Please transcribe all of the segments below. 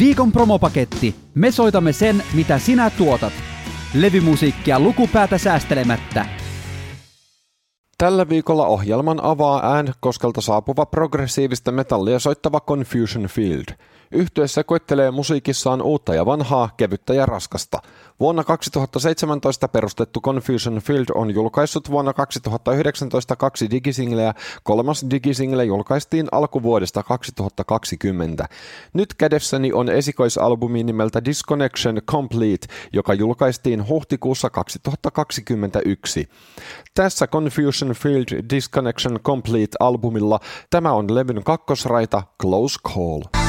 Viikon promopaketti. Me soitamme sen, mitä sinä tuotat. Levymusiikkia lukupäätä säästelemättä. Tällä viikolla ohjelman avaa koskelta saapuva progressiivista metallia soittava Confusion Field. Yhtyessä koettelee musiikissaan uutta ja vanhaa, kevyttä ja raskasta. Vuonna 2017 perustettu Confusion Field on julkaissut vuonna 2019 kaksi digisingleä. Kolmas digisingle julkaistiin alkuvuodesta 2020. Nyt kädessäni on esikoisalbumi nimeltä Disconnection Complete, joka julkaistiin huhtikuussa 2021. Tässä Confusion Field Disconnection Complete-albumilla tämä on levyn kakkosraita Close Call.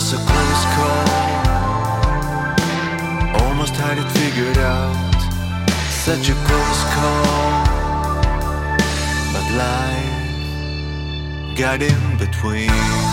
was a close call. Almost had it figured out. Such a close call. But life got in between.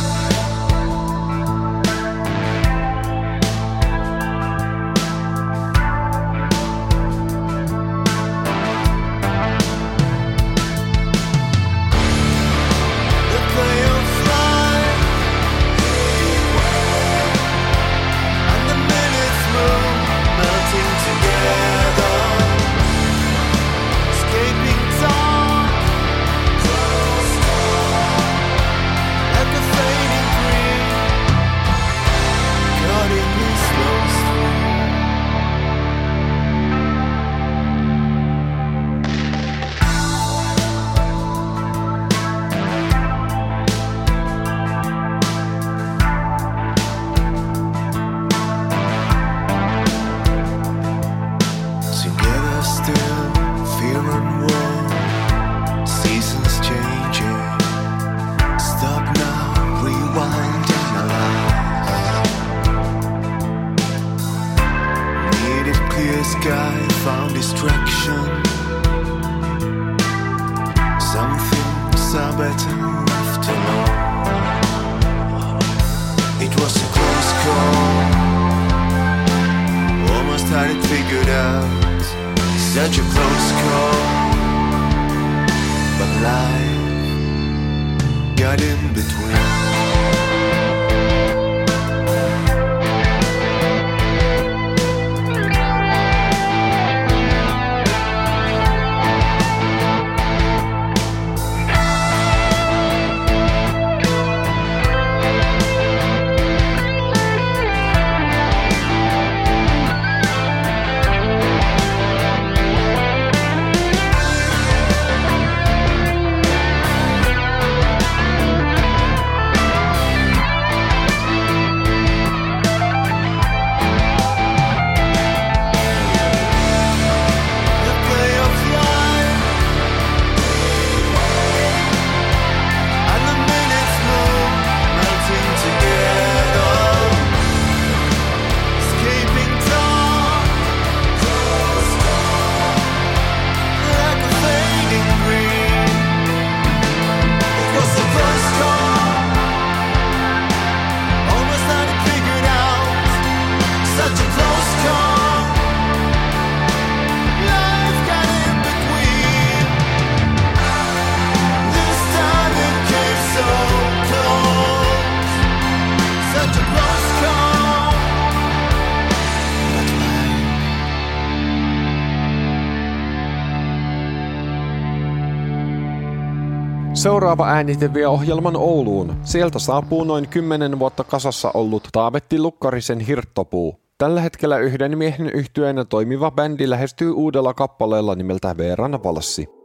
Seuraava äänite vie ohjelman Ouluun. Sieltä saapuu noin 10 vuotta kasassa ollut Taavetti Lukkarisen Hirttopuu. Tällä hetkellä yhden miehen yhtyeenä toimiva bändi lähestyy uudella kappaleella nimeltä Veeran valssi.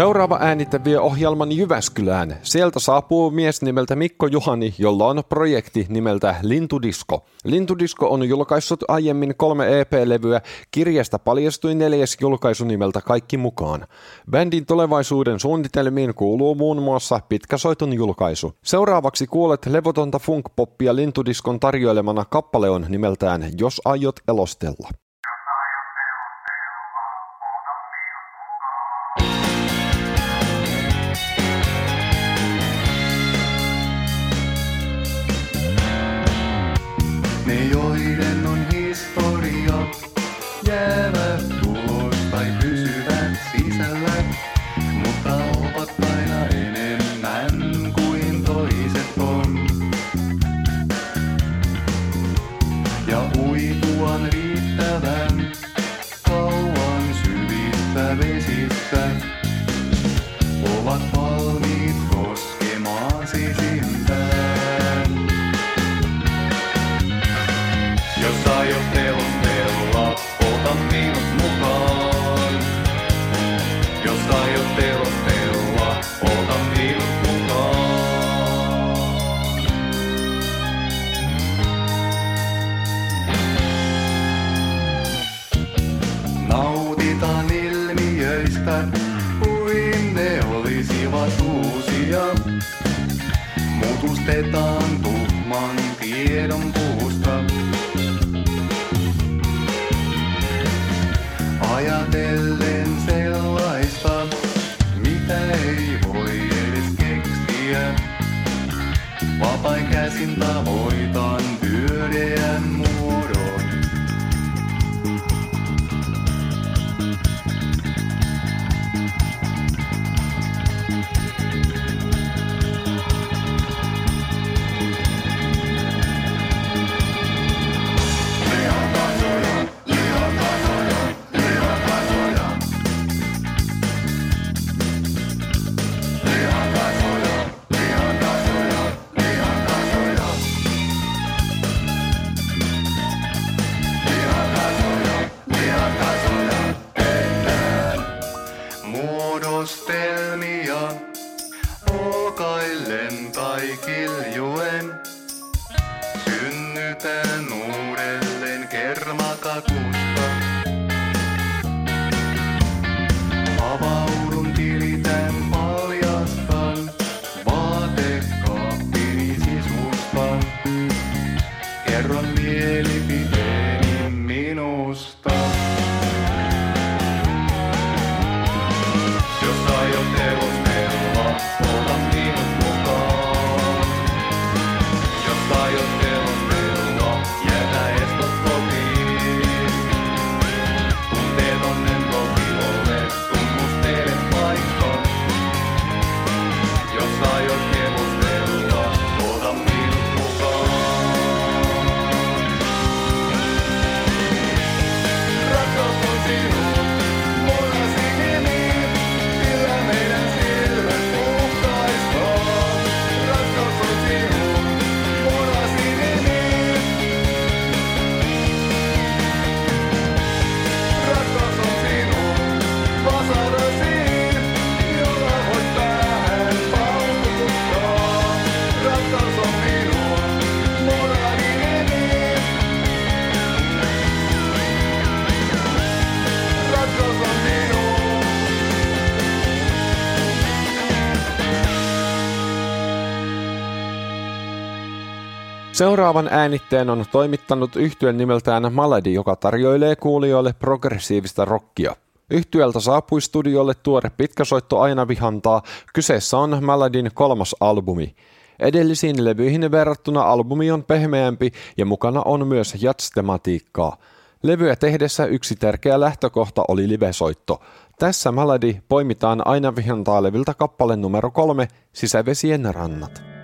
Seuraava äänite vie ohjelman Jyväskylään. Sieltä saapuu mies nimeltä Mikko Juhani, jolla on projekti nimeltä Lintudisko. Lintudisko on julkaissut aiemmin kolme EP-levyä. Kirjasta paljastui neljäs julkaisu nimeltä Kaikki mukaan. Bändin tulevaisuuden suunnitelmiin kuuluu muun muassa pitkäsoiton julkaisu. Seuraavaksi kuulet levotonta funk-poppia Lintudiskon tarjoilemana kappale on nimeltään Jos aiot elostella. Seuraavan äänitteen on toimittanut yhtyen nimeltään Maladi, joka tarjoilee kuulijoille progressiivista rockia. Yhtyeltä saapui studiolle tuore pitkäsoitto aina vihantaa. Kyseessä on Maladin kolmas albumi. Edellisiin levyihin verrattuna albumi on pehmeämpi ja mukana on myös jats-tematiikkaa. Levyä tehdessä yksi tärkeä lähtökohta oli livesoitto. Tässä Maladi poimitaan aina vihantaa levyltä kappale numero kolme, Sisävesien rannat.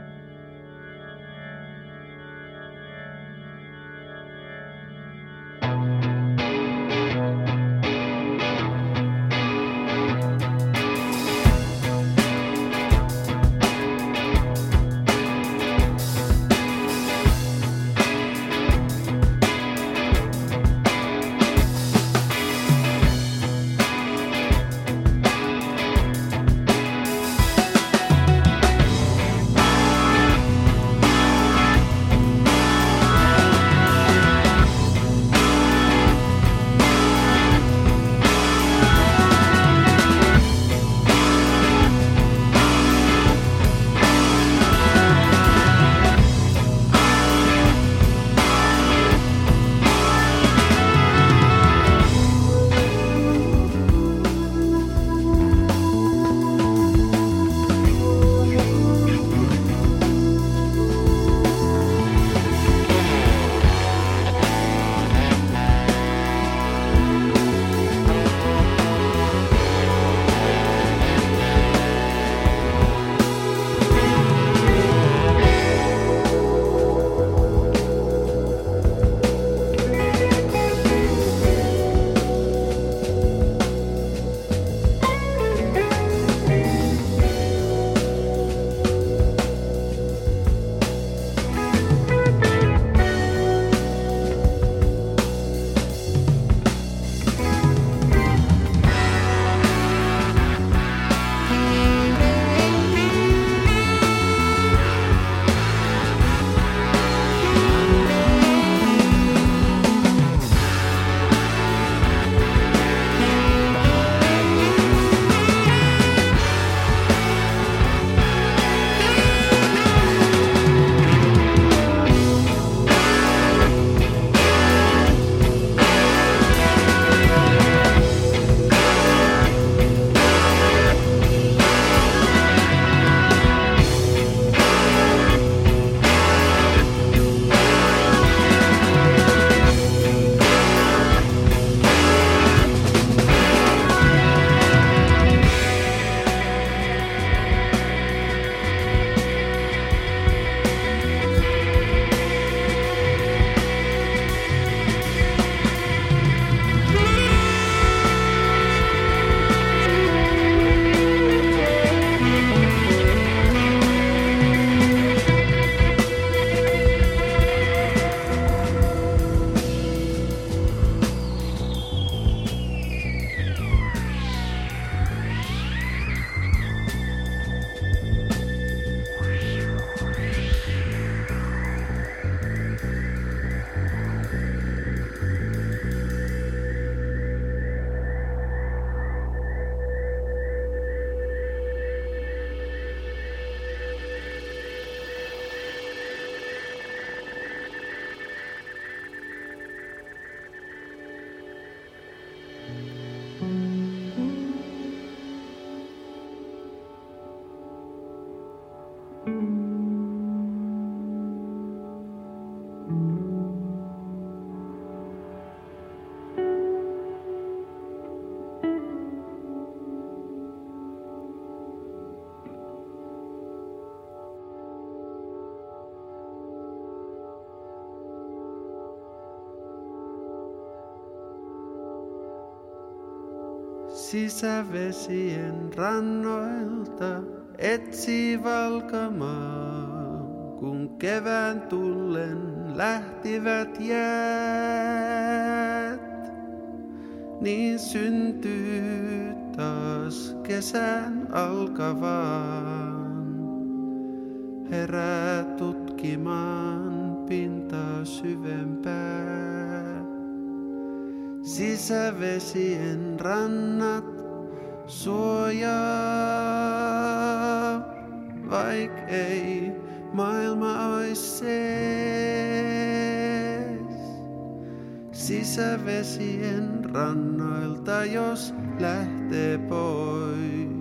Sisävesien rannoilta etsi valkamaa, kun kevään tullen lähtivät jäät. Niin syntyy taas kesän alkavaan. Herää tutkimaan pintaa syvempää. Sisävesien rannat suojaa, vaik ei maailma ois sees. Sisävesien rannoilta, jos lähtee pois,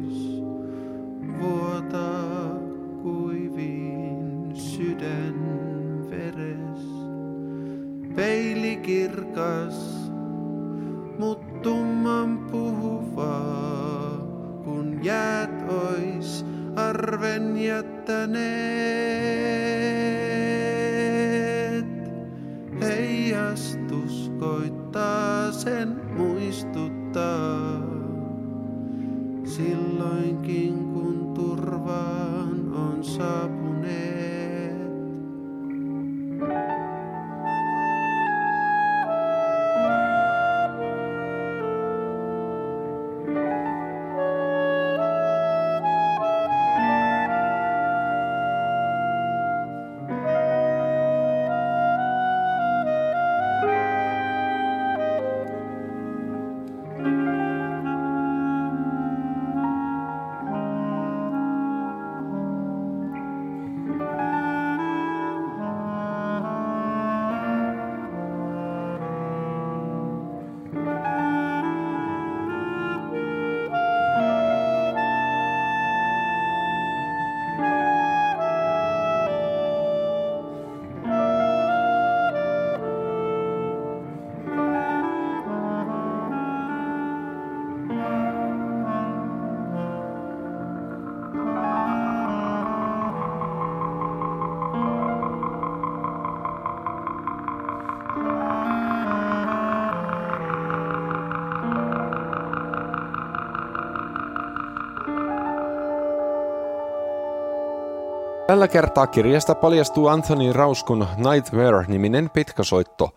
Tällä kertaa kirjasta paljastuu Anthony Rauskun Nightmare-niminen pitkäsoitto.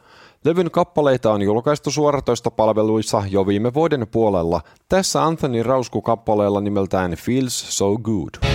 Levyn kappaleita on julkaistu suoratoistopalveluissa jo viime vuoden puolella. Tässä Anthony Rausku kappaleella nimeltään Feels So Good.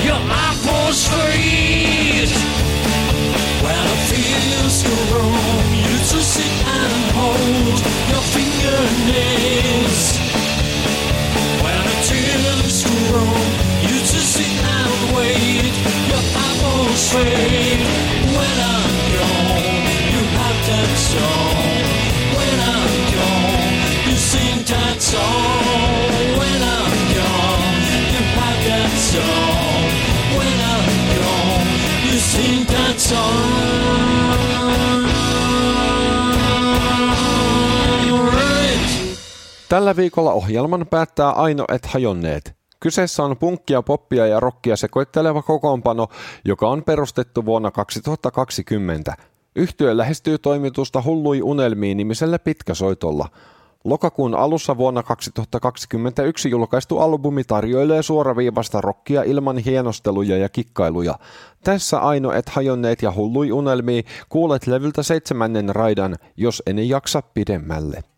Your eyeballs fade. When it feels go wrong, you just sit and hold your fingernails. When the tears go wrong, you just sit and wait. Your eyeballs fade. When I'm gone, you have that song. When I'm gone, you sing that song. Tällä viikolla ohjelman päättää Aino et hajonneet. Kyseessä on punkkia, poppia ja rockia sekoitteleva kokoonpano, joka on perustettu vuonna 2020. Yhtyö lähestyy toimitusta Hullui unelmiin nimisellä pitkäsoitolla. Lokakuun alussa vuonna 2021 julkaistu albumi tarjoilee suoraviivasta rockia ilman hienosteluja ja kikkailuja. Tässä Aino et hajonneet ja Hullui unelmiin kuulet levyltä seitsemännen raidan, jos en jaksa pidemmälle.